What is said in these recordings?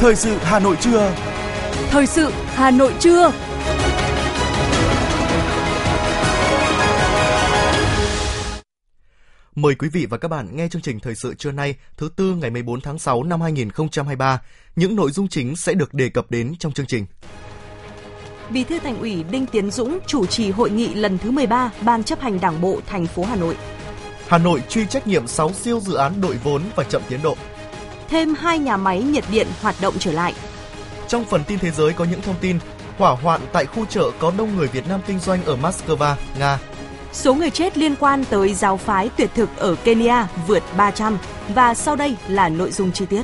Thời sự Hà Nội trưa. Thời sự Hà Nội trưa. Mời quý vị và các bạn nghe chương trình thời sự trưa nay, thứ tư ngày 14 tháng 6 năm 2023. Những nội dung chính sẽ được đề cập đến trong chương trình. Bí thư Thành ủy Đinh Tiến Dũng chủ trì hội nghị lần thứ 13 Ban chấp hành Đảng bộ thành phố Hà Nội. Hà Nội truy trách nhiệm 6 siêu dự án đội vốn và chậm tiến độ. Thêm hai nhà máy nhiệt điện hoạt động trở lại. Trong phần tin thế giới có những thông tin hỏa hoạn tại khu chợ có đông người Việt Nam kinh doanh ở Moscow, Nga. Số người chết liên quan tới giáo phái tuyệt thực ở Kenya vượt 300 và sau đây là nội dung chi tiết.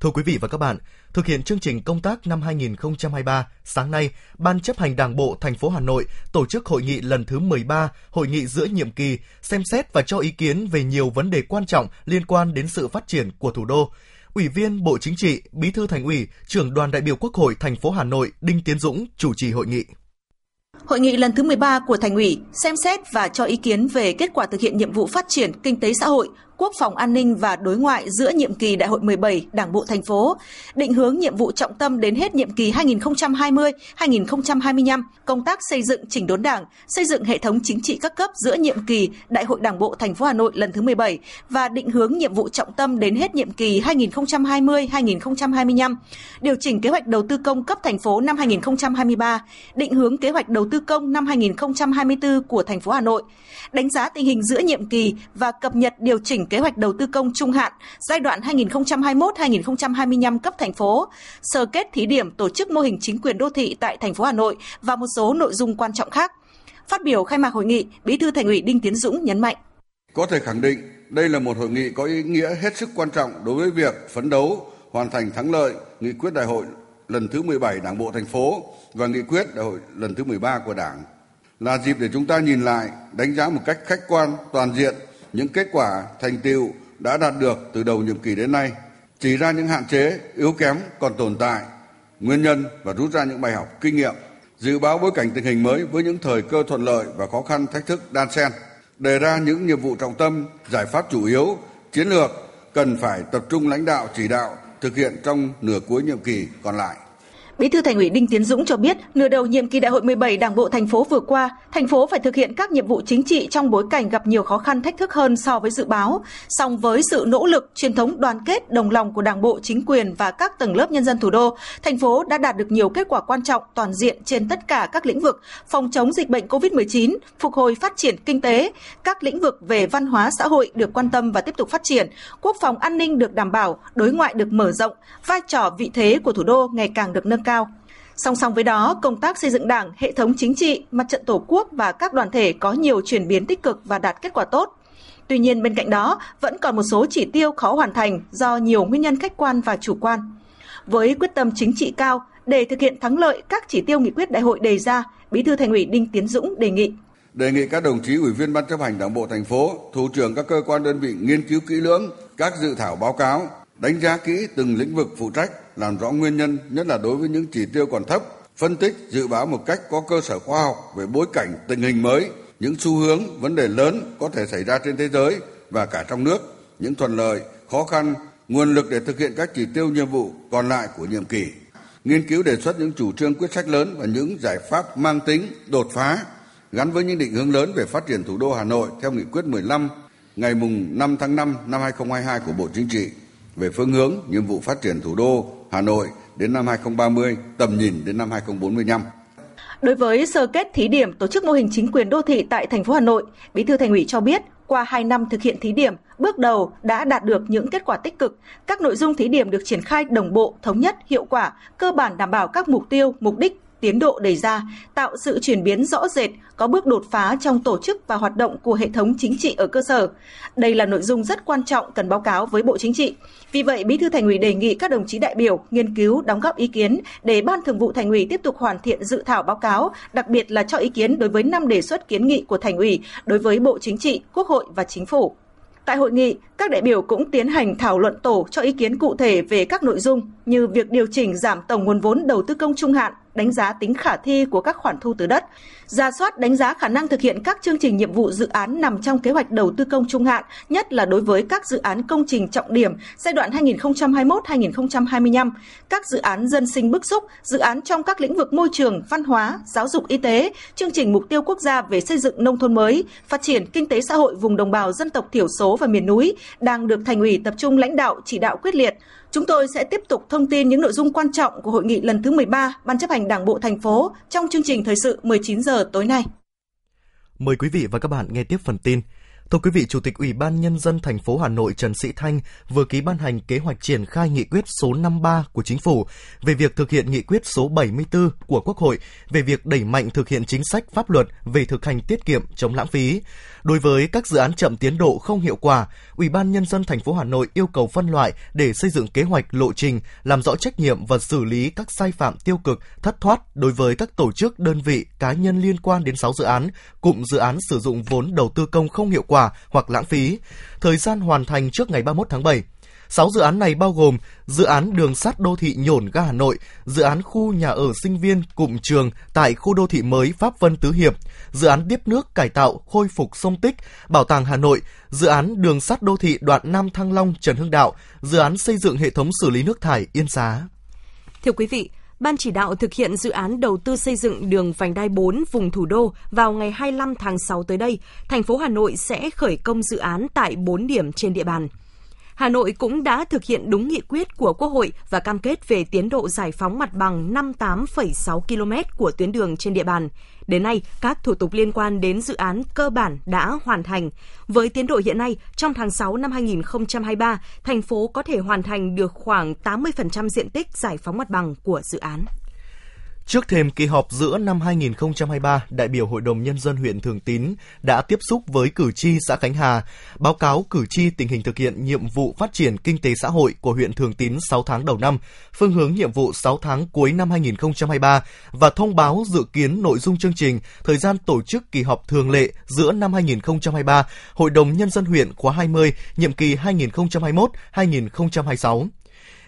Thưa quý vị và các bạn, thực hiện chương trình công tác năm 2023, sáng nay, Ban chấp hành Đảng bộ thành phố Hà Nội tổ chức hội nghị lần thứ 13, hội nghị giữa nhiệm kỳ, xem xét và cho ý kiến về nhiều vấn đề quan trọng liên quan đến sự phát triển của thủ đô. Ủy viên Bộ Chính trị, Bí thư Thành ủy, trưởng đoàn đại biểu Quốc hội thành phố Hà Nội Đinh Tiến Dũng chủ trì hội nghị. Hội nghị lần thứ 13 của Thành ủy xem xét và cho ý kiến về kết quả thực hiện nhiệm vụ phát triển kinh tế xã hội, quốc phòng an ninh và đối ngoại giữa nhiệm kỳ Đại hội 17 Đảng bộ thành phố, định hướng nhiệm vụ trọng tâm đến hết nhiệm kỳ 2020-2025, công tác xây dựng chỉnh đốn Đảng, xây dựng hệ thống chính trị các cấp giữa nhiệm kỳ Đại hội Đảng bộ thành phố Hà Nội lần thứ 17 và định hướng nhiệm vụ trọng tâm đến hết nhiệm kỳ 2020-2025, điều chỉnh kế hoạch đầu tư công cấp thành phố năm 2023, định hướng kế hoạch đầu tư công năm 2024 của thành phố Hà Nội, đánh giá tình hình giữa nhiệm kỳ và cập nhật điều chỉnh kế hoạch đầu tư công trung hạn giai đoạn 2021-2025 cấp thành phố, sơ kết thí điểm tổ chức mô hình chính quyền đô thị tại thành phố Hà Nội và một số nội dung quan trọng khác. Phát biểu khai mạc hội nghị, Bí thư Thành ủy Đinh Tiến Dũng nhấn mạnh: Có thể khẳng định đây là một hội nghị có ý nghĩa hết sức quan trọng đối với việc phấn đấu hoàn thành thắng lợi nghị quyết đại hội lần thứ 17 Đảng bộ thành phố và nghị quyết đại hội lần thứ 13 của Đảng là dịp để chúng ta nhìn lại, đánh giá một cách khách quan, toàn diện những kết quả, thành tiệu đã đạt được từ đầu nhiệm kỳ đến nay, chỉ ra những hạn chế, yếu kém còn tồn tại, nguyên nhân và rút ra những bài học kinh nghiệm, dự báo bối cảnh tình hình mới với những thời cơ thuận lợi và khó khăn thách thức đan xen, đề ra những nhiệm vụ trọng tâm, giải pháp chủ yếu, chiến lược cần phải tập trung lãnh đạo chỉ đạo thực hiện trong nửa cuối nhiệm kỳ còn lại. Bí thư Thành ủy Đinh Tiến Dũng cho biết, nửa đầu nhiệm kỳ Đại hội 17 Đảng bộ thành phố vừa qua, thành phố phải thực hiện các nhiệm vụ chính trị trong bối cảnh gặp nhiều khó khăn thách thức hơn so với dự báo. Song với sự nỗ lực, truyền thống đoàn kết, đồng lòng của Đảng bộ, chính quyền và các tầng lớp nhân dân thủ đô, thành phố đã đạt được nhiều kết quả quan trọng toàn diện trên tất cả các lĩnh vực: phòng chống dịch bệnh COVID-19, phục hồi phát triển kinh tế, các lĩnh vực về văn hóa xã hội được quan tâm và tiếp tục phát triển, quốc phòng an ninh được đảm bảo, đối ngoại được mở rộng, vai trò vị thế của thủ đô ngày càng được nâng cao. Song song với đó, công tác xây dựng Đảng, hệ thống chính trị, mặt trận Tổ quốc và các đoàn thể có nhiều chuyển biến tích cực và đạt kết quả tốt. Tuy nhiên bên cạnh đó, vẫn còn một số chỉ tiêu khó hoàn thành do nhiều nguyên nhân khách quan và chủ quan. Với quyết tâm chính trị cao để thực hiện thắng lợi các chỉ tiêu nghị quyết đại hội đề ra, Bí thư Thành ủy Đinh Tiến Dũng đề nghị đề nghị các đồng chí ủy viên ban chấp hành đảng bộ thành phố, thủ trưởng các cơ quan đơn vị nghiên cứu kỹ lưỡng các dự thảo báo cáo, đánh giá kỹ từng lĩnh vực phụ trách, làm rõ nguyên nhân, nhất là đối với những chỉ tiêu còn thấp, phân tích, dự báo một cách có cơ sở khoa học về bối cảnh tình hình mới, những xu hướng, vấn đề lớn có thể xảy ra trên thế giới và cả trong nước, những thuận lợi, khó khăn, nguồn lực để thực hiện các chỉ tiêu nhiệm vụ còn lại của nhiệm kỳ. Nghiên cứu đề xuất những chủ trương quyết sách lớn và những giải pháp mang tính đột phá gắn với những định hướng lớn về phát triển thủ đô Hà Nội theo nghị quyết 15 ngày mùng 5 tháng 5 năm 2022 của Bộ Chính trị về phương hướng nhiệm vụ phát triển thủ đô Hà Nội đến năm 2030, tầm nhìn đến năm 2045. Đối với sơ kết thí điểm tổ chức mô hình chính quyền đô thị tại thành phố Hà Nội, Bí thư Thành ủy cho biết, qua 2 năm thực hiện thí điểm, bước đầu đã đạt được những kết quả tích cực. Các nội dung thí điểm được triển khai đồng bộ, thống nhất, hiệu quả, cơ bản đảm bảo các mục tiêu, mục đích, tiến độ đề ra, tạo sự chuyển biến rõ rệt, có bước đột phá trong tổ chức và hoạt động của hệ thống chính trị ở cơ sở. Đây là nội dung rất quan trọng cần báo cáo với Bộ Chính trị. Vì vậy, Bí thư Thành ủy đề nghị các đồng chí đại biểu nghiên cứu đóng góp ý kiến để Ban Thường vụ Thành ủy tiếp tục hoàn thiện dự thảo báo cáo, đặc biệt là cho ý kiến đối với năm đề xuất kiến nghị của Thành ủy đối với Bộ Chính trị, Quốc hội và Chính phủ. Tại hội nghị, các đại biểu cũng tiến hành thảo luận tổ cho ý kiến cụ thể về các nội dung như việc điều chỉnh giảm tổng nguồn vốn đầu tư công trung hạn đánh giá tính khả thi của các khoản thu từ đất, ra soát đánh giá khả năng thực hiện các chương trình nhiệm vụ dự án nằm trong kế hoạch đầu tư công trung hạn, nhất là đối với các dự án công trình trọng điểm giai đoạn 2021-2025, các dự án dân sinh bức xúc, dự án trong các lĩnh vực môi trường, văn hóa, giáo dục y tế, chương trình mục tiêu quốc gia về xây dựng nông thôn mới, phát triển kinh tế xã hội vùng đồng bào dân tộc thiểu số và miền núi đang được thành ủy tập trung lãnh đạo chỉ đạo quyết liệt. Chúng tôi sẽ tiếp tục thông tin những nội dung quan trọng của hội nghị lần thứ 13 Ban chấp hành Đảng bộ thành phố trong chương trình thời sự 19 giờ tối nay. Mời quý vị và các bạn nghe tiếp phần tin. Thưa quý vị, Chủ tịch Ủy ban Nhân dân thành phố Hà Nội Trần Sĩ Thanh vừa ký ban hành kế hoạch triển khai nghị quyết số 53 của Chính phủ về việc thực hiện nghị quyết số 74 của Quốc hội về việc đẩy mạnh thực hiện chính sách pháp luật về thực hành tiết kiệm chống lãng phí. Đối với các dự án chậm tiến độ không hiệu quả, Ủy ban Nhân dân thành phố Hà Nội yêu cầu phân loại để xây dựng kế hoạch lộ trình, làm rõ trách nhiệm và xử lý các sai phạm tiêu cực, thất thoát đối với các tổ chức, đơn vị, cá nhân liên quan đến 6 dự án, cụm dự án sử dụng vốn đầu tư công không hiệu quả hoặc lãng phí. Thời gian hoàn thành trước ngày 31 tháng 7. 6 dự án này bao gồm dự án đường sắt đô thị Nhổn ga Hà Nội, dự án khu nhà ở sinh viên cụm trường tại khu đô thị mới Pháp Vân Tứ Hiệp, dự án tiếp nước cải tạo khôi phục sông Tích, Bảo tàng Hà Nội, dự án đường sắt đô thị đoạn Nam Thăng Long Trần Hưng Đạo, dự án xây dựng hệ thống xử lý nước thải Yên Xá. Thưa quý vị, Ban chỉ đạo thực hiện dự án đầu tư xây dựng đường vành đai 4 vùng thủ đô vào ngày 25 tháng 6 tới đây, thành phố Hà Nội sẽ khởi công dự án tại 4 điểm trên địa bàn. Hà Nội cũng đã thực hiện đúng nghị quyết của Quốc hội và cam kết về tiến độ giải phóng mặt bằng 58,6 km của tuyến đường trên địa bàn. Đến nay, các thủ tục liên quan đến dự án cơ bản đã hoàn thành. Với tiến độ hiện nay, trong tháng 6 năm 2023, thành phố có thể hoàn thành được khoảng 80% diện tích giải phóng mặt bằng của dự án. Trước thềm kỳ họp giữa năm 2023, đại biểu Hội đồng Nhân dân huyện Thường Tín đã tiếp xúc với cử tri xã Khánh Hà, báo cáo cử tri tình hình thực hiện nhiệm vụ phát triển kinh tế xã hội của huyện Thường Tín 6 tháng đầu năm, phương hướng nhiệm vụ 6 tháng cuối năm 2023 và thông báo dự kiến nội dung chương trình, thời gian tổ chức kỳ họp thường lệ giữa năm 2023, Hội đồng Nhân dân huyện khóa 20, nhiệm kỳ 2021-2026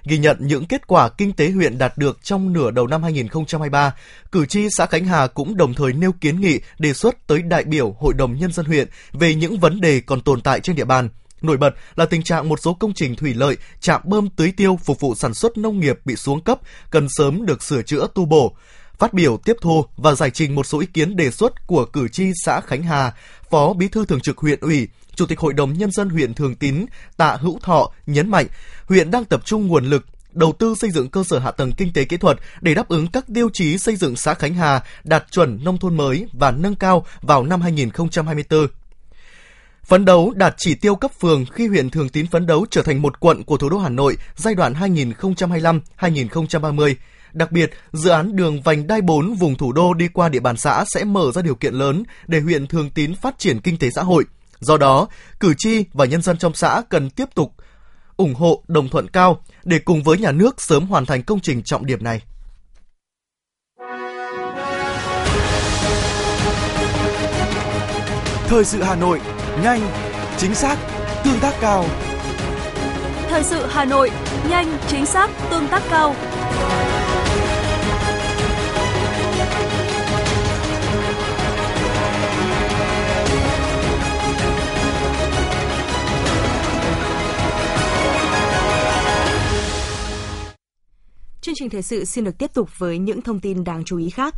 ghi nhận những kết quả kinh tế huyện đạt được trong nửa đầu năm 2023, cử tri xã Khánh Hà cũng đồng thời nêu kiến nghị đề xuất tới đại biểu Hội đồng Nhân dân huyện về những vấn đề còn tồn tại trên địa bàn. Nổi bật là tình trạng một số công trình thủy lợi, trạm bơm tưới tiêu phục vụ sản xuất nông nghiệp bị xuống cấp, cần sớm được sửa chữa tu bổ. Phát biểu tiếp thu và giải trình một số ý kiến đề xuất của cử tri xã Khánh Hà, Phó Bí thư Thường trực huyện ủy, Chủ tịch Hội đồng Nhân dân huyện Thường Tín Tạ Hữu Thọ nhấn mạnh, huyện đang tập trung nguồn lực đầu tư xây dựng cơ sở hạ tầng kinh tế kỹ thuật để đáp ứng các tiêu chí xây dựng xã Khánh Hà đạt chuẩn nông thôn mới và nâng cao vào năm 2024. Phấn đấu đạt chỉ tiêu cấp phường khi huyện Thường Tín phấn đấu trở thành một quận của thủ đô Hà Nội giai đoạn 2025-2030. Đặc biệt, dự án đường vành đai 4 vùng thủ đô đi qua địa bàn xã sẽ mở ra điều kiện lớn để huyện Thường Tín phát triển kinh tế xã hội. Do đó, cử tri và nhân dân trong xã cần tiếp tục ủng hộ đồng thuận cao để cùng với nhà nước sớm hoàn thành công trình trọng điểm này. Thời sự Hà Nội, nhanh, chính xác, tương tác cao. Thời sự Hà Nội, nhanh, chính xác, tương tác cao. Chương trình thời sự xin được tiếp tục với những thông tin đáng chú ý khác.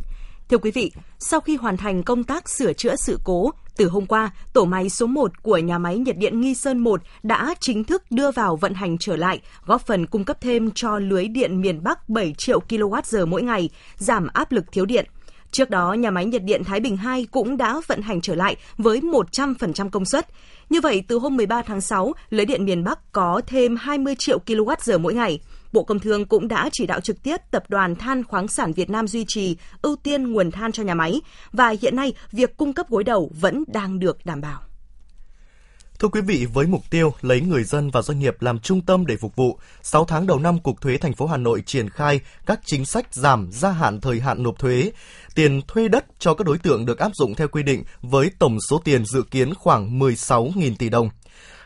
Thưa quý vị, sau khi hoàn thành công tác sửa chữa sự cố, từ hôm qua, tổ máy số 1 của nhà máy nhiệt điện Nghi Sơn 1 đã chính thức đưa vào vận hành trở lại, góp phần cung cấp thêm cho lưới điện miền Bắc 7 triệu kWh mỗi ngày, giảm áp lực thiếu điện. Trước đó, nhà máy nhiệt điện Thái Bình 2 cũng đã vận hành trở lại với 100% công suất. Như vậy, từ hôm 13 tháng 6, lưới điện miền Bắc có thêm 20 triệu kWh mỗi ngày. Bộ Công Thương cũng đã chỉ đạo trực tiếp Tập đoàn Than khoáng sản Việt Nam duy trì ưu tiên nguồn than cho nhà máy và hiện nay việc cung cấp gối đầu vẫn đang được đảm bảo. Thưa quý vị, với mục tiêu lấy người dân và doanh nghiệp làm trung tâm để phục vụ, 6 tháng đầu năm Cục Thuế thành phố Hà Nội triển khai các chính sách giảm gia hạn thời hạn nộp thuế, tiền thuê đất cho các đối tượng được áp dụng theo quy định với tổng số tiền dự kiến khoảng 16.000 tỷ đồng.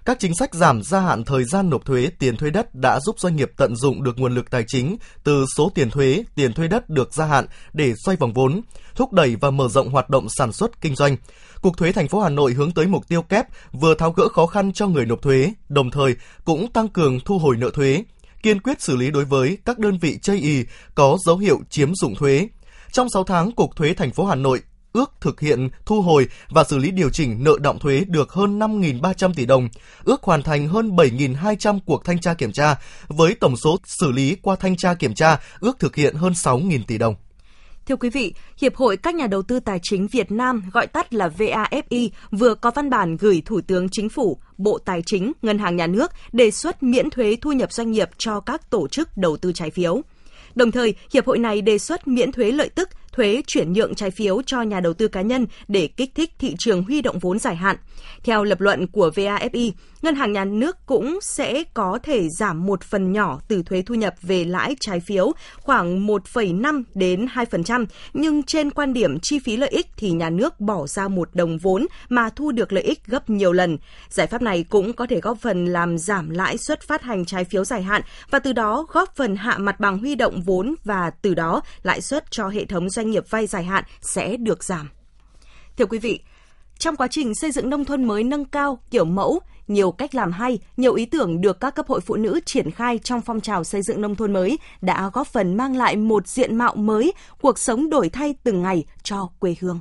Các chính sách giảm gia hạn thời gian nộp thuế tiền thuê đất đã giúp doanh nghiệp tận dụng được nguồn lực tài chính từ số tiền thuế, tiền thuê đất được gia hạn để xoay vòng vốn, thúc đẩy và mở rộng hoạt động sản xuất kinh doanh. Cục thuế thành phố Hà Nội hướng tới mục tiêu kép vừa tháo gỡ khó khăn cho người nộp thuế, đồng thời cũng tăng cường thu hồi nợ thuế, kiên quyết xử lý đối với các đơn vị chây ý có dấu hiệu chiếm dụng thuế. Trong 6 tháng, Cục Thuế thành phố Hà Nội ước thực hiện thu hồi và xử lý điều chỉnh nợ động thuế được hơn 5.300 tỷ đồng, ước hoàn thành hơn 7.200 cuộc thanh tra kiểm tra, với tổng số xử lý qua thanh tra kiểm tra ước thực hiện hơn 6.000 tỷ đồng. Thưa quý vị, Hiệp hội các nhà đầu tư tài chính Việt Nam, gọi tắt là VAFI, vừa có văn bản gửi Thủ tướng Chính phủ, Bộ Tài chính, Ngân hàng Nhà nước đề xuất miễn thuế thu nhập doanh nghiệp cho các tổ chức đầu tư trái phiếu. Đồng thời, hiệp hội này đề xuất miễn thuế lợi tức thuế chuyển nhượng trái phiếu cho nhà đầu tư cá nhân để kích thích thị trường huy động vốn dài hạn. Theo lập luận của VAFI, ngân hàng nhà nước cũng sẽ có thể giảm một phần nhỏ từ thuế thu nhập về lãi trái phiếu khoảng 1,5 đến 2%, nhưng trên quan điểm chi phí lợi ích thì nhà nước bỏ ra một đồng vốn mà thu được lợi ích gấp nhiều lần. Giải pháp này cũng có thể góp phần làm giảm lãi suất phát hành trái phiếu dài hạn và từ đó góp phần hạ mặt bằng huy động vốn và từ đó lãi suất cho hệ thống doanh doanh nghiệp vay dài hạn sẽ được giảm. Thưa quý vị, trong quá trình xây dựng nông thôn mới nâng cao kiểu mẫu, nhiều cách làm hay, nhiều ý tưởng được các cấp hội phụ nữ triển khai trong phong trào xây dựng nông thôn mới đã góp phần mang lại một diện mạo mới, cuộc sống đổi thay từng ngày cho quê hương.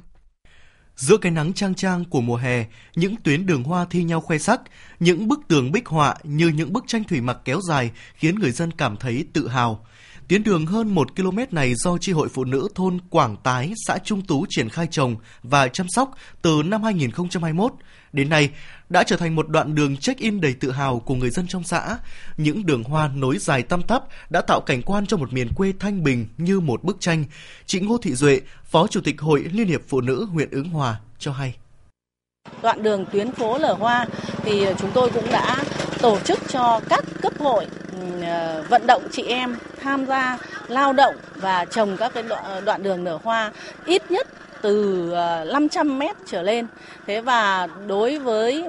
Giữa cái nắng trang trang của mùa hè, những tuyến đường hoa thi nhau khoe sắc, những bức tường bích họa như những bức tranh thủy mặc kéo dài khiến người dân cảm thấy tự hào. Tuyến đường hơn 1 km này do tri hội Phụ nữ thôn Quảng Tái, xã Trung Tú triển khai trồng và chăm sóc từ năm 2021. Đến nay, đã trở thành một đoạn đường check-in đầy tự hào của người dân trong xã. Những đường hoa nối dài tăm tắp đã tạo cảnh quan cho một miền quê thanh bình như một bức tranh. Chị Ngô Thị Duệ, Phó Chủ tịch Hội Liên hiệp Phụ nữ huyện Ứng Hòa cho hay. Đoạn đường tuyến phố Lở Hoa thì chúng tôi cũng đã tổ chức cho các cấp hội ừ, ờ, vận động chị em tham gia lao động và trồng các cái đoạn đường nở hoa ít nhất từ ờ, 500 mét trở lên. Thế và đối với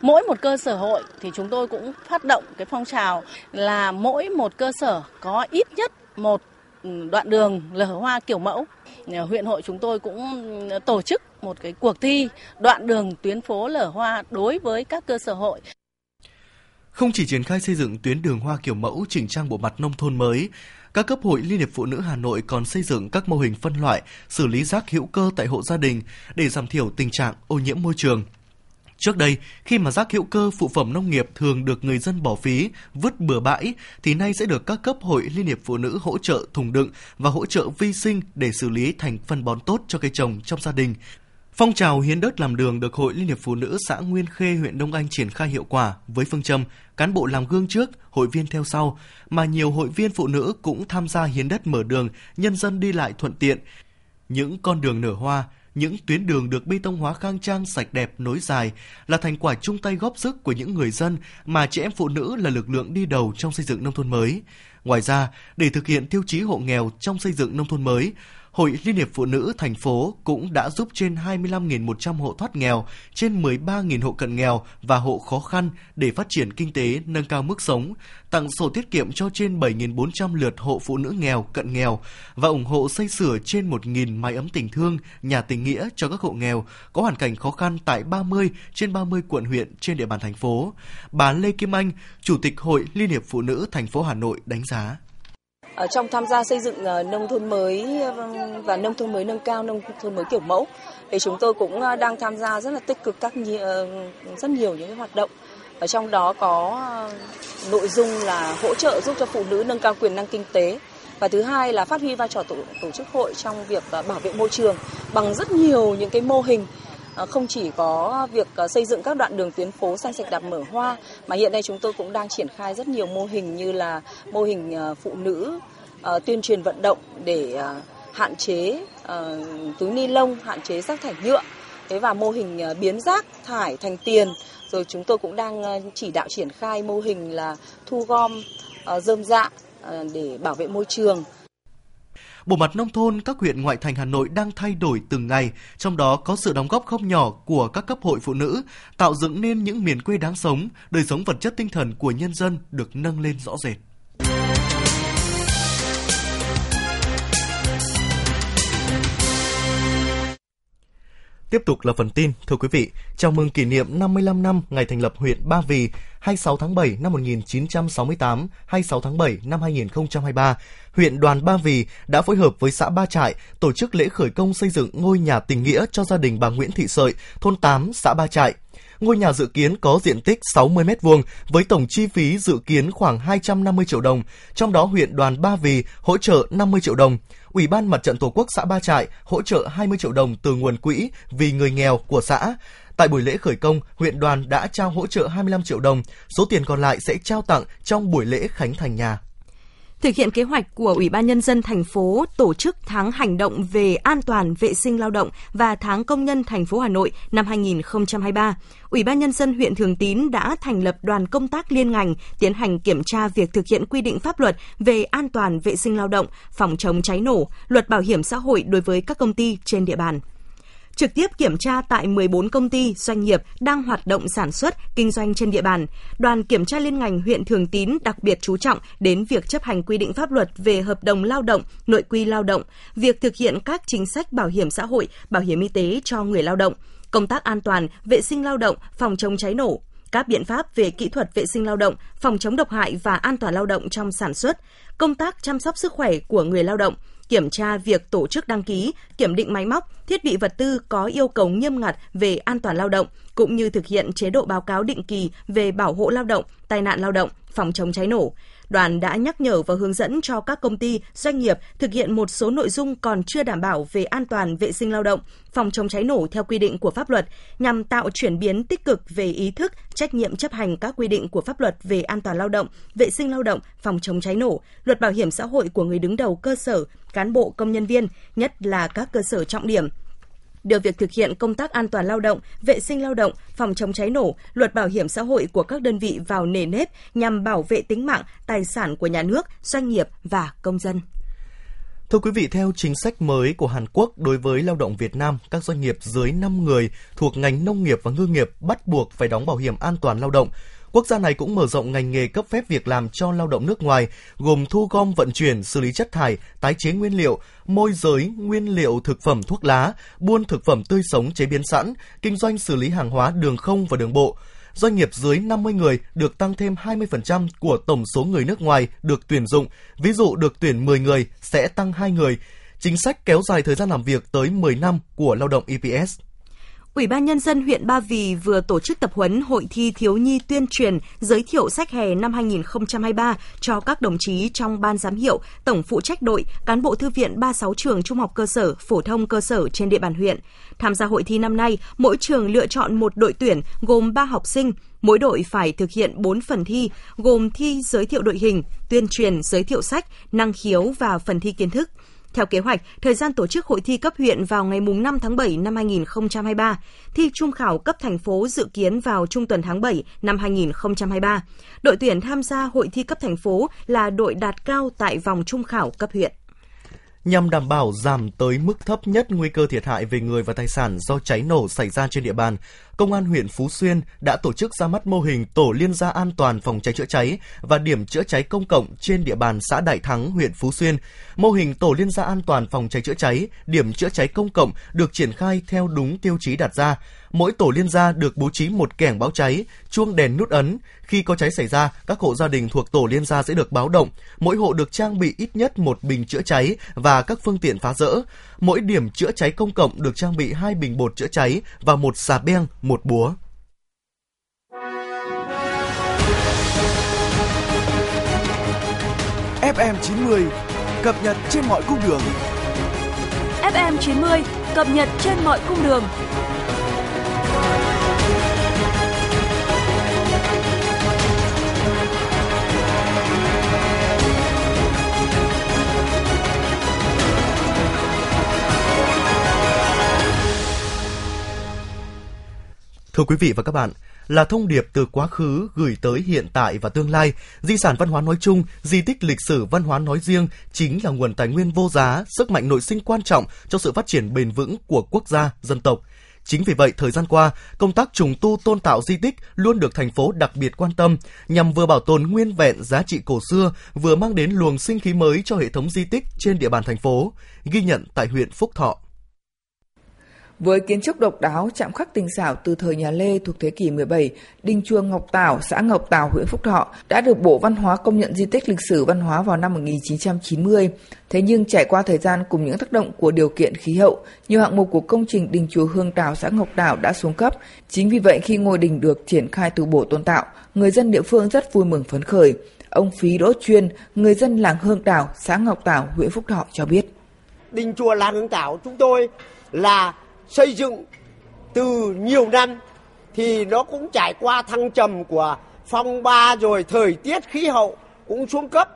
mỗi một cơ sở hội thì chúng tôi cũng phát động cái phong trào là mỗi một cơ sở có ít nhất một đoạn đường lở hoa kiểu mẫu. Huyện hội chúng tôi cũng tổ chức một cái cuộc thi đoạn đường tuyến phố lở hoa đối với các cơ sở hội. Không chỉ triển khai xây dựng tuyến đường hoa kiểu mẫu chỉnh trang bộ mặt nông thôn mới, các cấp hội Liên hiệp Phụ nữ Hà Nội còn xây dựng các mô hình phân loại, xử lý rác hữu cơ tại hộ gia đình để giảm thiểu tình trạng ô nhiễm môi trường. Trước đây, khi mà rác hữu cơ phụ phẩm nông nghiệp thường được người dân bỏ phí, vứt bừa bãi, thì nay sẽ được các cấp hội Liên hiệp Phụ nữ hỗ trợ thùng đựng và hỗ trợ vi sinh để xử lý thành phân bón tốt cho cây trồng trong gia đình, Phong trào hiến đất làm đường được Hội Liên hiệp Phụ nữ xã Nguyên Khê, huyện Đông Anh triển khai hiệu quả với phương châm cán bộ làm gương trước, hội viên theo sau, mà nhiều hội viên phụ nữ cũng tham gia hiến đất mở đường, nhân dân đi lại thuận tiện. Những con đường nở hoa, những tuyến đường được bê tông hóa khang trang sạch đẹp nối dài là thành quả chung tay góp sức của những người dân mà chị em phụ nữ là lực lượng đi đầu trong xây dựng nông thôn mới. Ngoài ra, để thực hiện tiêu chí hộ nghèo trong xây dựng nông thôn mới, Hội Liên hiệp Phụ nữ thành phố cũng đã giúp trên 25.100 hộ thoát nghèo, trên 13.000 hộ cận nghèo và hộ khó khăn để phát triển kinh tế, nâng cao mức sống, tặng sổ tiết kiệm cho trên 7.400 lượt hộ phụ nữ nghèo, cận nghèo và ủng hộ xây sửa trên 1.000 mái ấm tình thương, nhà tình nghĩa cho các hộ nghèo có hoàn cảnh khó khăn tại 30 trên 30 quận huyện trên địa bàn thành phố. Bà Lê Kim Anh, Chủ tịch Hội Liên hiệp Phụ nữ thành phố Hà Nội đánh giá. Ở trong tham gia xây dựng ờ, nông thôn mới vâng, và nông thôn mới nâng cao nông thôn mới kiểu mẫu thì chúng tôi cũng ờ, đang tham gia rất là tích cực các ờ, rất nhiều những cái hoạt động. Ở trong đó có nội dung là hỗ trợ giúp cho phụ nữ nâng cao quyền năng kinh tế. Và thứ hai là phát huy vai trò tổ, tổ chức hội trong việc bảo vệ môi trường bằng rất nhiều những cái mô hình Ờ, không chỉ có việc ờ, xây dựng các đoạn đường tuyến phố xanh sạch đạp mở hoa mà hiện nay chúng tôi cũng đang triển khai rất nhiều mô hình như là mô hình ờ, phụ nữ tuyên truyền vận động để hạn chế túi ni lông, hạn chế rác thải nhựa. Thế và mô hình biến rác thải thành tiền. Rồi chúng tôi cũng đang chỉ đạo triển khai mô hình là thu gom dơm dạ để bảo vệ môi trường. Bộ mặt nông thôn các huyện ngoại thành Hà Nội đang thay đổi từng ngày, trong đó có sự đóng góp không nhỏ của các cấp hội phụ nữ, tạo dựng nên những miền quê đáng sống, đời sống vật chất tinh thần của nhân dân được nâng lên rõ rệt. Tiếp tục là phần tin, thưa quý vị, chào mừng kỷ niệm 55 năm ngày thành lập huyện Ba Vì 26 tháng 7 năm 1968, 26 tháng 7 năm 2023, huyện Đoàn Ba Vì đã phối hợp với xã Ba Trại tổ chức lễ khởi công xây dựng ngôi nhà tình nghĩa cho gia đình bà Nguyễn Thị Sợi, thôn 8, xã Ba Trại. Ngôi nhà dự kiến có diện tích 60 m2 với tổng chi phí dự kiến khoảng 250 triệu đồng, trong đó huyện Đoàn Ba Vì hỗ trợ 50 triệu đồng. Ủy ban Mặt trận Tổ quốc xã Ba Trại hỗ trợ 20 triệu đồng từ nguồn quỹ vì người nghèo của xã. Tại buổi lễ khởi công, huyện đoàn đã trao hỗ trợ 25 triệu đồng, số tiền còn lại sẽ trao tặng trong buổi lễ khánh thành nhà. Thực hiện kế hoạch của Ủy ban Nhân dân thành phố tổ chức tháng hành động về an toàn vệ sinh lao động và tháng công nhân thành phố Hà Nội năm 2023, Ủy ban Nhân dân huyện Thường Tín đã thành lập đoàn công tác liên ngành tiến hành kiểm tra việc thực hiện quy định pháp luật về an toàn vệ sinh lao động, phòng chống cháy nổ, luật bảo hiểm xã hội đối với các công ty trên địa bàn trực tiếp kiểm tra tại 14 công ty, doanh nghiệp đang hoạt động sản xuất, kinh doanh trên địa bàn. Đoàn kiểm tra liên ngành huyện Thường Tín đặc biệt chú trọng đến việc chấp hành quy định pháp luật về hợp đồng lao động, nội quy lao động, việc thực hiện các chính sách bảo hiểm xã hội, bảo hiểm y tế cho người lao động, công tác an toàn, vệ sinh lao động, phòng chống cháy nổ, các biện pháp về kỹ thuật vệ sinh lao động, phòng chống độc hại và an toàn lao động trong sản xuất, công tác chăm sóc sức khỏe của người lao động, kiểm tra việc tổ chức đăng ký, kiểm định máy móc, thiết bị vật tư có yêu cầu nghiêm ngặt về an toàn lao động, cũng như thực hiện chế độ báo cáo định kỳ về bảo hộ lao động, tai nạn lao động, phòng chống cháy nổ đoàn đã nhắc nhở và hướng dẫn cho các công ty, doanh nghiệp thực hiện một số nội dung còn chưa đảm bảo về an toàn vệ sinh lao động, phòng chống cháy nổ theo quy định của pháp luật nhằm tạo chuyển biến tích cực về ý thức, trách nhiệm chấp hành các quy định của pháp luật về an toàn lao động, vệ sinh lao động, phòng chống cháy nổ, luật bảo hiểm xã hội của người đứng đầu cơ sở, cán bộ công nhân viên, nhất là các cơ sở trọng điểm, đưa việc thực hiện công tác an toàn lao động, vệ sinh lao động, phòng chống cháy nổ, luật bảo hiểm xã hội của các đơn vị vào nề nếp nhằm bảo vệ tính mạng, tài sản của nhà nước, doanh nghiệp và công dân. Thưa quý vị, theo chính sách mới của Hàn Quốc đối với lao động Việt Nam, các doanh nghiệp dưới 5 người thuộc ngành nông nghiệp và ngư nghiệp bắt buộc phải đóng bảo hiểm an toàn lao động. Quốc gia này cũng mở rộng ngành nghề cấp phép việc làm cho lao động nước ngoài, gồm thu gom vận chuyển, xử lý chất thải, tái chế nguyên liệu, môi giới nguyên liệu thực phẩm thuốc lá, buôn thực phẩm tươi sống chế biến sẵn, kinh doanh xử lý hàng hóa đường không và đường bộ doanh nghiệp dưới 50 người được tăng thêm 20% của tổng số người nước ngoài được tuyển dụng. Ví dụ được tuyển 10 người sẽ tăng 2 người. Chính sách kéo dài thời gian làm việc tới 10 năm của lao động EPS. Ủy ban Nhân dân huyện Ba Vì vừa tổ chức tập huấn hội thi thiếu nhi tuyên truyền giới thiệu sách hè năm 2023 cho các đồng chí trong ban giám hiệu, tổng phụ trách đội, cán bộ thư viện 36 trường trung học cơ sở, phổ thông cơ sở trên địa bàn huyện. Tham gia hội thi năm nay, mỗi trường lựa chọn một đội tuyển gồm 3 học sinh, mỗi đội phải thực hiện 4 phần thi, gồm thi giới thiệu đội hình, tuyên truyền giới thiệu sách, năng khiếu và phần thi kiến thức. Theo kế hoạch, thời gian tổ chức hội thi cấp huyện vào ngày 5 tháng 7 năm 2023, thi trung khảo cấp thành phố dự kiến vào trung tuần tháng 7 năm 2023. Đội tuyển tham gia hội thi cấp thành phố là đội đạt cao tại vòng trung khảo cấp huyện nhằm đảm bảo giảm tới mức thấp nhất nguy cơ thiệt hại về người và tài sản do cháy nổ xảy ra trên địa bàn. Công an huyện Phú Xuyên đã tổ chức ra mắt mô hình tổ liên gia an toàn phòng cháy chữa cháy và điểm chữa cháy công cộng trên địa bàn xã Đại Thắng, huyện Phú Xuyên. Mô hình tổ liên gia an toàn phòng cháy chữa cháy, điểm chữa cháy công cộng được triển khai theo đúng tiêu chí đặt ra. Mỗi tổ liên gia được bố trí một kẻng báo cháy, chuông đèn nút ấn. Khi có cháy xảy ra, các hộ gia đình thuộc tổ liên gia sẽ được báo động. Mỗi hộ được trang bị ít nhất một bình chữa cháy và các phương tiện phá rỡ. Mỗi điểm chữa cháy công cộng được trang bị hai bình bột chữa cháy và một xà beng, một búa. FM 90 cập nhật trên mọi cung đường. FM 90 cập nhật trên mọi cung đường. Thưa quý vị và các bạn, là thông điệp từ quá khứ gửi tới hiện tại và tương lai. Di sản văn hóa nói chung, di tích lịch sử văn hóa nói riêng chính là nguồn tài nguyên vô giá, sức mạnh nội sinh quan trọng cho sự phát triển bền vững của quốc gia, dân tộc. Chính vì vậy, thời gian qua, công tác trùng tu tôn tạo di tích luôn được thành phố đặc biệt quan tâm, nhằm vừa bảo tồn nguyên vẹn giá trị cổ xưa, vừa mang đến luồng sinh khí mới cho hệ thống di tích trên địa bàn thành phố, ghi nhận tại huyện Phúc Thọ. Với kiến trúc độc đáo, chạm khắc tinh xảo từ thời nhà Lê thuộc thế kỷ 17, Đình chùa Ngọc Tảo, xã Ngọc Tảo, huyện Phúc Thọ đã được Bộ Văn hóa công nhận di tích lịch sử văn hóa vào năm 1990. Thế nhưng trải qua thời gian cùng những tác động của điều kiện khí hậu, nhiều hạng mục của công trình đình chùa Hương Tảo, xã Ngọc Tảo đã xuống cấp. Chính vì vậy khi ngôi đình được triển khai từ Bộ tôn tạo, người dân địa phương rất vui mừng phấn khởi. Ông Phí Đỗ Chuyên, người dân làng Hương Tảo, xã Ngọc Tảo, huyện Phúc Thọ cho biết. Đình chùa làng Hương Tảo chúng tôi là xây dựng từ nhiều năm thì nó cũng trải qua thăng trầm của phong ba rồi thời tiết khí hậu cũng xuống cấp.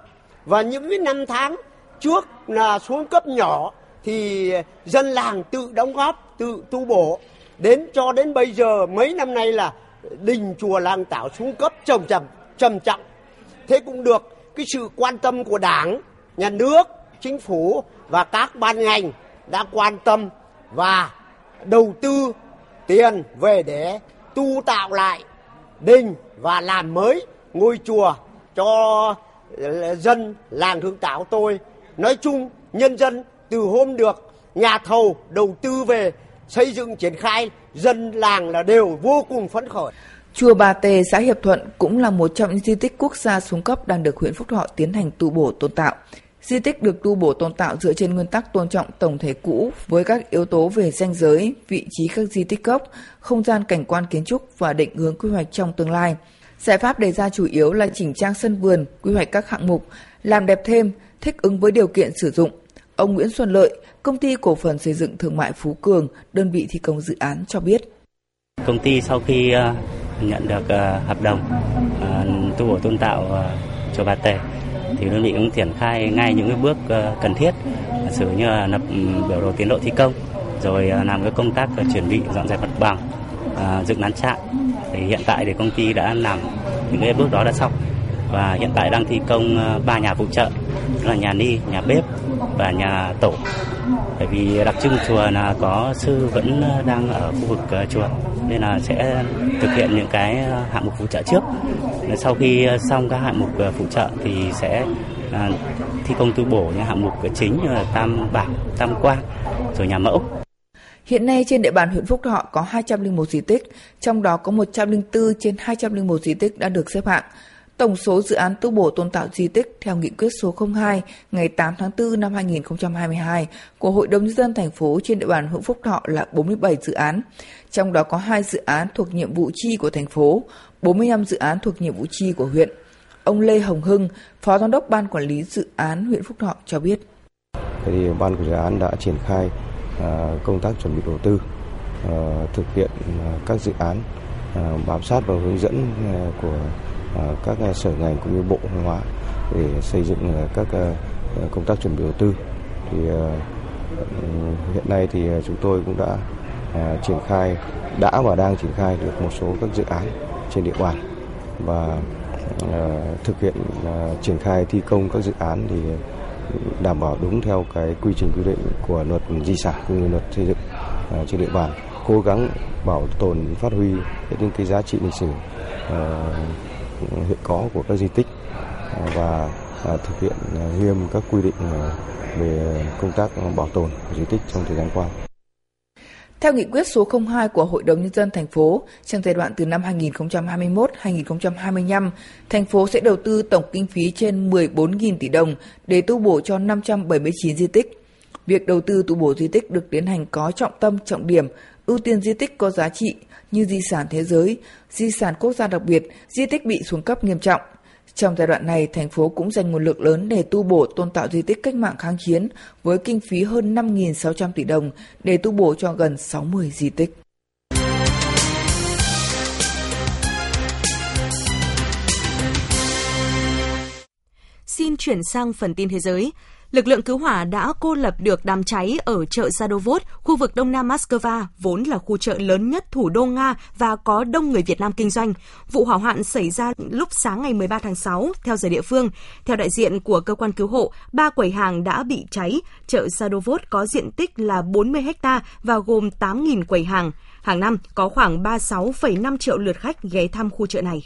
Và những cái năm tháng trước là xuống cấp nhỏ thì dân làng tự đóng góp, tự tu bổ. Đến cho đến bây giờ, mấy năm nay là đình chùa làng tảo xuống cấp trầm trầm trầm trọng. Thế cũng được cái sự quan tâm của đảng, nhà nước, chính phủ và các ban ngành đã quan tâm và đầu tư tiền về để tu tạo lại đình và làm mới ngôi chùa cho dân làng Hương Tảo tôi. Nói chung, nhân dân từ hôm được nhà thầu đầu tư về xây dựng triển khai, dân làng là đều vô cùng phấn khởi. Chùa Bà Tề, xã Hiệp Thuận cũng là một trong những di tích quốc gia xuống cấp đang được huyện Phúc Thọ tiến hành tu bổ tôn tạo. Di tích được tu bổ tôn tạo dựa trên nguyên tắc tôn trọng tổng thể cũ với các yếu tố về danh giới, vị trí các di tích gốc, không gian cảnh quan kiến trúc và định hướng quy hoạch trong tương lai. Giải pháp đề ra chủ yếu là chỉnh trang sân vườn, quy hoạch các hạng mục, làm đẹp thêm, thích ứng với điều kiện sử dụng. Ông Nguyễn Xuân Lợi, công ty cổ phần xây dựng thương mại Phú Cường, đơn vị thi công dự án cho biết. Công ty sau khi ờ, nhận được ờ, hợp đồng ờ, tu bổ tôn tạo chùa Bà Tề thì đơn vị cũng triển khai ngay những cái bước ờ, cần thiết. Sử như là lập ừ, biểu đồ tiến độ thi công, rồi ờ, làm cái công tác ờ, chuẩn bị dọn dẹp mặt bằng dựng lán trại. Thì hiện tại thì công ty đã làm những cái bước đó đã xong. Và hiện tại đang thi công ba nhà phụ trợ là nhà ni, nhà bếp và nhà tổ. Bởi vì đặc trưng chùa là có sư vẫn đang ở khu vực chùa, nên là sẽ thực hiện những cái hạng mục phụ trợ trước sau khi ờ, xong các hạng mục ờ, phụ trợ thì sẽ ờ, thi công tu bổ những hạng mục chính như là tam bạc tam quang rồi nhà mẫu Hiện nay trên địa bàn huyện Phúc Thọ có 201 di tích, trong đó có 104 trên 201 di tích đã được xếp hạng. Tổng số dự án tu bổ tôn tạo di tích theo nghị quyết số 02 ngày 8 tháng 4 năm 2022 của Hội đồng nhân dân thành phố trên địa bàn huyện Phúc Thọ là 47 dự án, trong đó có 2 dự án thuộc nhiệm vụ chi của thành phố, 45 dự án thuộc nhiệm vụ chi của huyện. Ông Lê Hồng Hưng, Phó Giám đốc Ban Quản lý Dự án huyện Phúc Thọ cho biết. Thì ban của dự án đã triển khai à, công tác chuẩn bị đầu tư, à, thực hiện à, các dự án bám sát và hướng dẫn của À, các à, sở ngành cũng như bộ văn hóa để xây dựng à, các công tác chuẩn bị đầu tư. Thì ừ, hiện nay thì chúng tôi cũng đã triển khai, đã và đang triển khai được một số các dự án trên địa bàn và thực hiện triển khai thi công các dự án thì đảm bảo đúng theo cái quy trình quy định của luật di sản cũng như luật xây dựng trên địa bàn cố gắng bảo tồn, phát huy những cái giá trị lịch sử hiện có của các di tích à, và à, thực hiện à, nghiêm các quy định về công tác bảo tồn di tích trong thời gian qua. Theo nghị quyết số 02 của Hội đồng Nhân dân thành phố, trong giai đoạn từ năm 2021-2025, thành phố sẽ đầu tư tổng kinh phí trên 14.000 tỷ đồng để tu bổ cho 579 di tích. Việc đầu tư tu bổ di tích được tiến hành có trọng tâm, trọng điểm, ưu tiên di tích có giá trị như di sản thế giới, di sản quốc gia đặc biệt, di tích bị xuống cấp nghiêm trọng – trong giai đoạn này, thành phố cũng dành nguồn lực lớn để tu bổ tôn tạo di tích cách mạng kháng chiến với kinh phí hơn 5.600 tỷ đồng để tu bổ cho gần 60 di tích. Xin chuyển sang phần tin thế giới lực lượng cứu hỏa đã cô lập được đám cháy ở chợ Sadovod, khu vực đông nam Moscow, vốn là khu chợ lớn nhất thủ đô Nga và có đông người Việt Nam kinh doanh. Vụ hỏa hoạn xảy ra lúc sáng ngày 13 tháng 6 theo giờ địa phương. Theo đại diện của cơ quan cứu hộ, ba quầy hàng đã bị cháy. Chợ Sadovod có diện tích là 40 ha và gồm 8.000 quầy hàng. Hàng năm có khoảng 36,5 triệu lượt khách ghé thăm khu chợ này.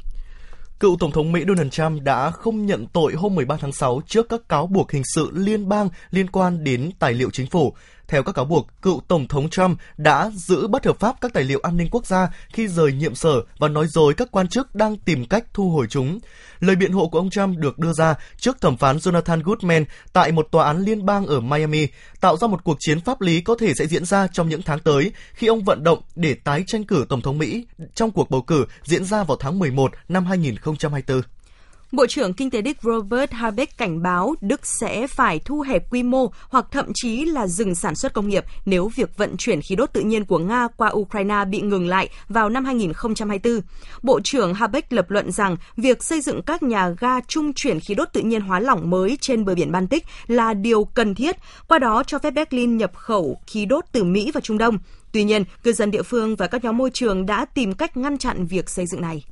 Cựu Tổng thống Mỹ Donald Trump đã không nhận tội hôm 13 tháng 6 trước các cáo buộc hình sự liên bang liên quan đến tài liệu chính phủ. Theo các cáo buộc, cựu Tổng thống Trump đã giữ bất hợp pháp các tài liệu an ninh quốc gia khi rời nhiệm sở và nói dối các quan chức đang tìm cách thu hồi chúng. Lời biện hộ của ông Trump được đưa ra trước thẩm phán Jonathan Goodman tại một tòa án liên bang ở Miami, tạo ra một cuộc chiến pháp lý có thể sẽ diễn ra trong những tháng tới khi ông vận động để tái tranh cử Tổng thống Mỹ trong cuộc bầu cử diễn ra vào tháng 11 năm 2024. Bộ trưởng Kinh tế Đức Robert Habeck cảnh báo Đức sẽ phải thu hẹp quy mô hoặc thậm chí là dừng sản xuất công nghiệp nếu việc vận chuyển khí đốt tự nhiên của Nga qua Ukraine bị ngừng lại vào năm 2024. Bộ trưởng Habeck lập luận rằng việc xây dựng các nhà ga trung chuyển khí đốt tự nhiên hóa lỏng mới trên bờ biển Baltic là điều cần thiết, qua đó cho phép Berlin nhập khẩu khí đốt từ Mỹ và Trung Đông. Tuy nhiên, cư dân địa phương và các nhóm môi trường đã tìm cách ngăn chặn việc xây dựng này.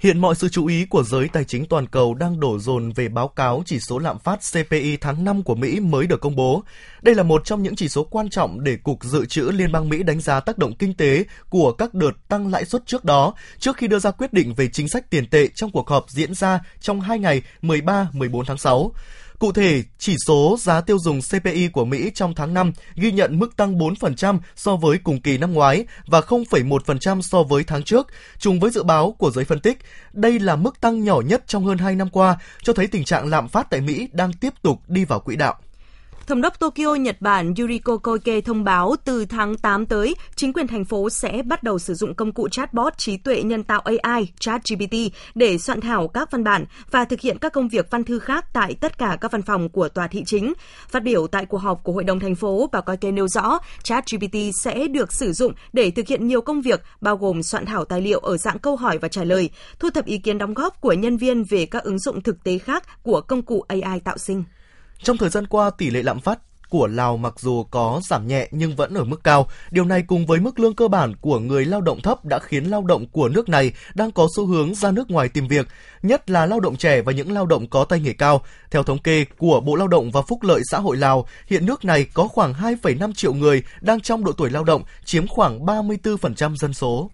Hiện mọi sự chú ý của giới tài chính toàn cầu đang đổ dồn về báo cáo chỉ số lạm phát CPI tháng 5 của Mỹ mới được công bố. Đây là một trong những chỉ số quan trọng để Cục Dự trữ Liên bang Mỹ đánh giá tác động kinh tế của các đợt tăng lãi suất trước đó, trước khi đưa ra quyết định về chính sách tiền tệ trong cuộc họp diễn ra trong hai ngày 13-14 tháng 6. Cụ thể, chỉ số giá tiêu dùng CPI của Mỹ trong tháng 5 ghi nhận mức tăng 4% so với cùng kỳ năm ngoái và 0,1% so với tháng trước, trùng với dự báo của giới phân tích. Đây là mức tăng nhỏ nhất trong hơn 2 năm qua, cho thấy tình trạng lạm phát tại Mỹ đang tiếp tục đi vào quỹ đạo. Thống đốc Tokyo, Nhật Bản Yuriko Koike thông báo từ tháng 8 tới, chính quyền thành phố sẽ bắt đầu sử dụng công cụ chatbot trí tuệ nhân tạo AI ChatGPT để soạn thảo các văn bản và thực hiện các công việc văn thư khác tại tất cả các văn phòng của tòa thị chính. Phát biểu tại cuộc họp của Hội đồng thành phố, bà Koike nêu rõ ChatGPT sẽ được sử dụng để thực hiện nhiều công việc bao gồm soạn thảo tài liệu ở dạng câu hỏi và trả lời, thu thập ý kiến đóng góp của nhân viên về các ứng dụng thực tế khác của công cụ AI tạo sinh. Trong thời gian qua, tỷ lệ lạm phát của Lào mặc dù có giảm nhẹ nhưng vẫn ở mức cao. Điều này cùng với mức lương cơ bản của người lao động thấp đã khiến lao động của nước này đang có xu hướng ra nước ngoài tìm việc, nhất là lao động trẻ và những lao động có tay nghề cao. Theo thống kê của Bộ Lao động và Phúc lợi xã hội Lào, hiện nước này có khoảng 2,5 triệu người đang trong độ tuổi lao động, chiếm khoảng 34% dân số.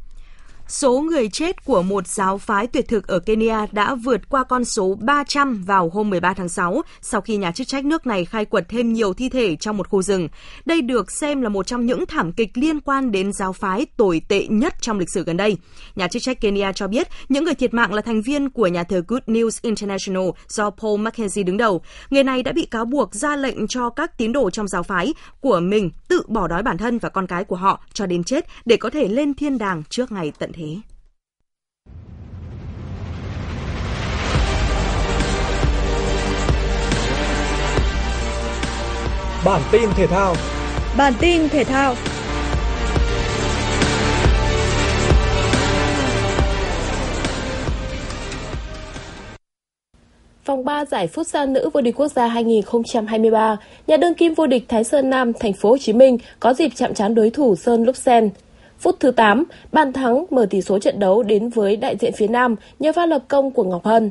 Số người chết của một giáo phái tuyệt thực ở Kenya đã vượt qua con số 300 vào hôm 13 tháng 6 sau khi nhà chức trách nước này khai quật thêm nhiều thi thể trong một khu rừng. Đây được xem là một trong những thảm kịch liên quan đến giáo phái tồi tệ nhất trong lịch sử gần đây. Nhà chức trách Kenya cho biết những người thiệt mạng là thành viên của nhà thờ Good News International do Paul Mackenzie đứng đầu. Người này đã bị cáo buộc ra lệnh cho các tín đồ trong giáo phái của mình tự bỏ đói bản thân và con cái của họ cho đến chết để có thể lên thiên đàng trước ngày tận thế. Bản tin thể thao Bản tin thể thao Vòng 3 giải Futsal nữ vô địch quốc gia 2023, nhà đương kim vô địch Thái Sơn Nam thành phố Hồ Chí Minh có dịp chạm trán đối thủ Sơn Luxen. Phút thứ 8, bàn thắng mở tỷ số trận đấu đến với đại diện phía Nam nhờ pha lập công của Ngọc Hân.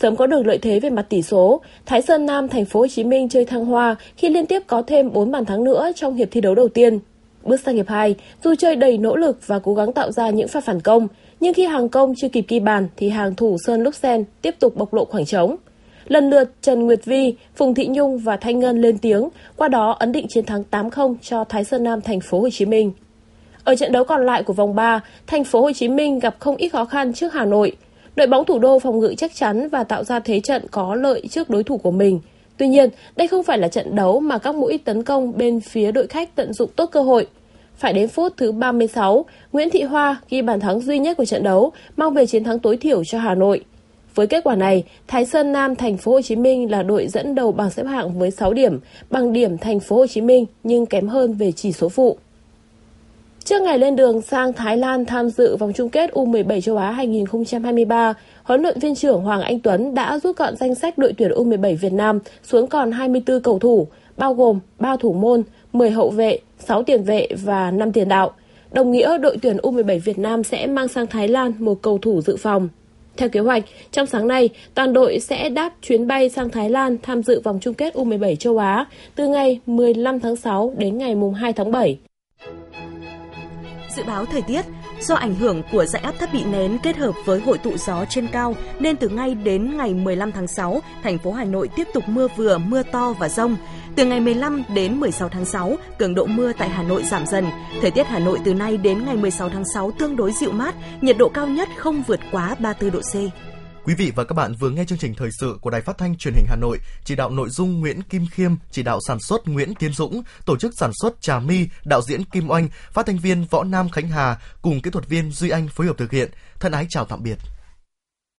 Sớm có được lợi thế về mặt tỷ số, Thái Sơn Nam thành phố Hồ Chí Minh chơi thăng hoa khi liên tiếp có thêm 4 bàn thắng nữa trong hiệp thi đấu đầu tiên. Bước sang hiệp 2, dù chơi đầy nỗ lực và cố gắng tạo ra những pha phản công, nhưng khi hàng công chưa kịp ghi bàn thì hàng thủ Sơn Luxen tiếp tục bộc lộ khoảng trống. Lần lượt Trần Nguyệt Vi, Phùng Thị Nhung và Thanh Ngân lên tiếng, qua đó ấn định chiến thắng 8-0 cho Thái Sơn Nam thành phố Hồ Chí Minh. Ở trận đấu còn lại của vòng 3, thành phố Hồ Chí Minh gặp không ít khó khăn trước Hà Nội. Đội bóng thủ đô phòng ngự chắc chắn và tạo ra thế trận có lợi trước đối thủ của mình. Tuy nhiên, đây không phải là trận đấu mà các mũi tấn công bên phía đội khách tận dụng tốt cơ hội. Phải đến phút thứ 36, Nguyễn Thị Hoa ghi bàn thắng duy nhất của trận đấu, mang về chiến thắng tối thiểu cho Hà Nội. Với kết quả này, Thái Sơn Nam thành phố Hồ Chí Minh là đội dẫn đầu bảng xếp hạng với 6 điểm, bằng điểm thành phố Hồ Chí Minh nhưng kém hơn về chỉ số phụ. Trước ngày lên đường sang Thái Lan tham dự vòng chung kết U17 châu Á 2023, huấn luyện viên trưởng Hoàng Anh Tuấn đã rút gọn danh sách đội tuyển U17 Việt Nam xuống còn 24 cầu thủ, bao gồm 3 thủ môn, 10 hậu vệ, 6 tiền vệ và 5 tiền đạo. Đồng nghĩa đội tuyển U17 Việt Nam sẽ mang sang Thái Lan một cầu thủ dự phòng. Theo kế hoạch, trong sáng nay, toàn đội sẽ đáp chuyến bay sang Thái Lan tham dự vòng chung kết U17 châu Á từ ngày 15 tháng 6 đến ngày 2 tháng 7. Dự báo thời tiết, do ảnh hưởng của dãy áp thấp bị nén kết hợp với hội tụ gió trên cao nên từ ngay đến ngày 15 tháng 6, thành phố Hà Nội tiếp tục mưa vừa, mưa to và rông. Từ ngày 15 đến 16 tháng 6, cường độ mưa tại Hà Nội giảm dần. Thời tiết Hà Nội từ nay đến ngày 16 tháng 6 tương đối dịu mát, nhiệt độ cao nhất không vượt quá 34 độ C. Quý vị và các bạn vừa nghe chương trình thời sự của Đài Phát thanh Truyền hình Hà Nội, chỉ đạo nội dung Nguyễn Kim Khiêm, chỉ đạo sản xuất Nguyễn Tiến Dũng, tổ chức sản xuất Trà My, đạo diễn Kim Oanh, phát thanh viên Võ Nam Khánh Hà cùng kỹ thuật viên Duy Anh phối hợp thực hiện. Thân ái chào tạm biệt.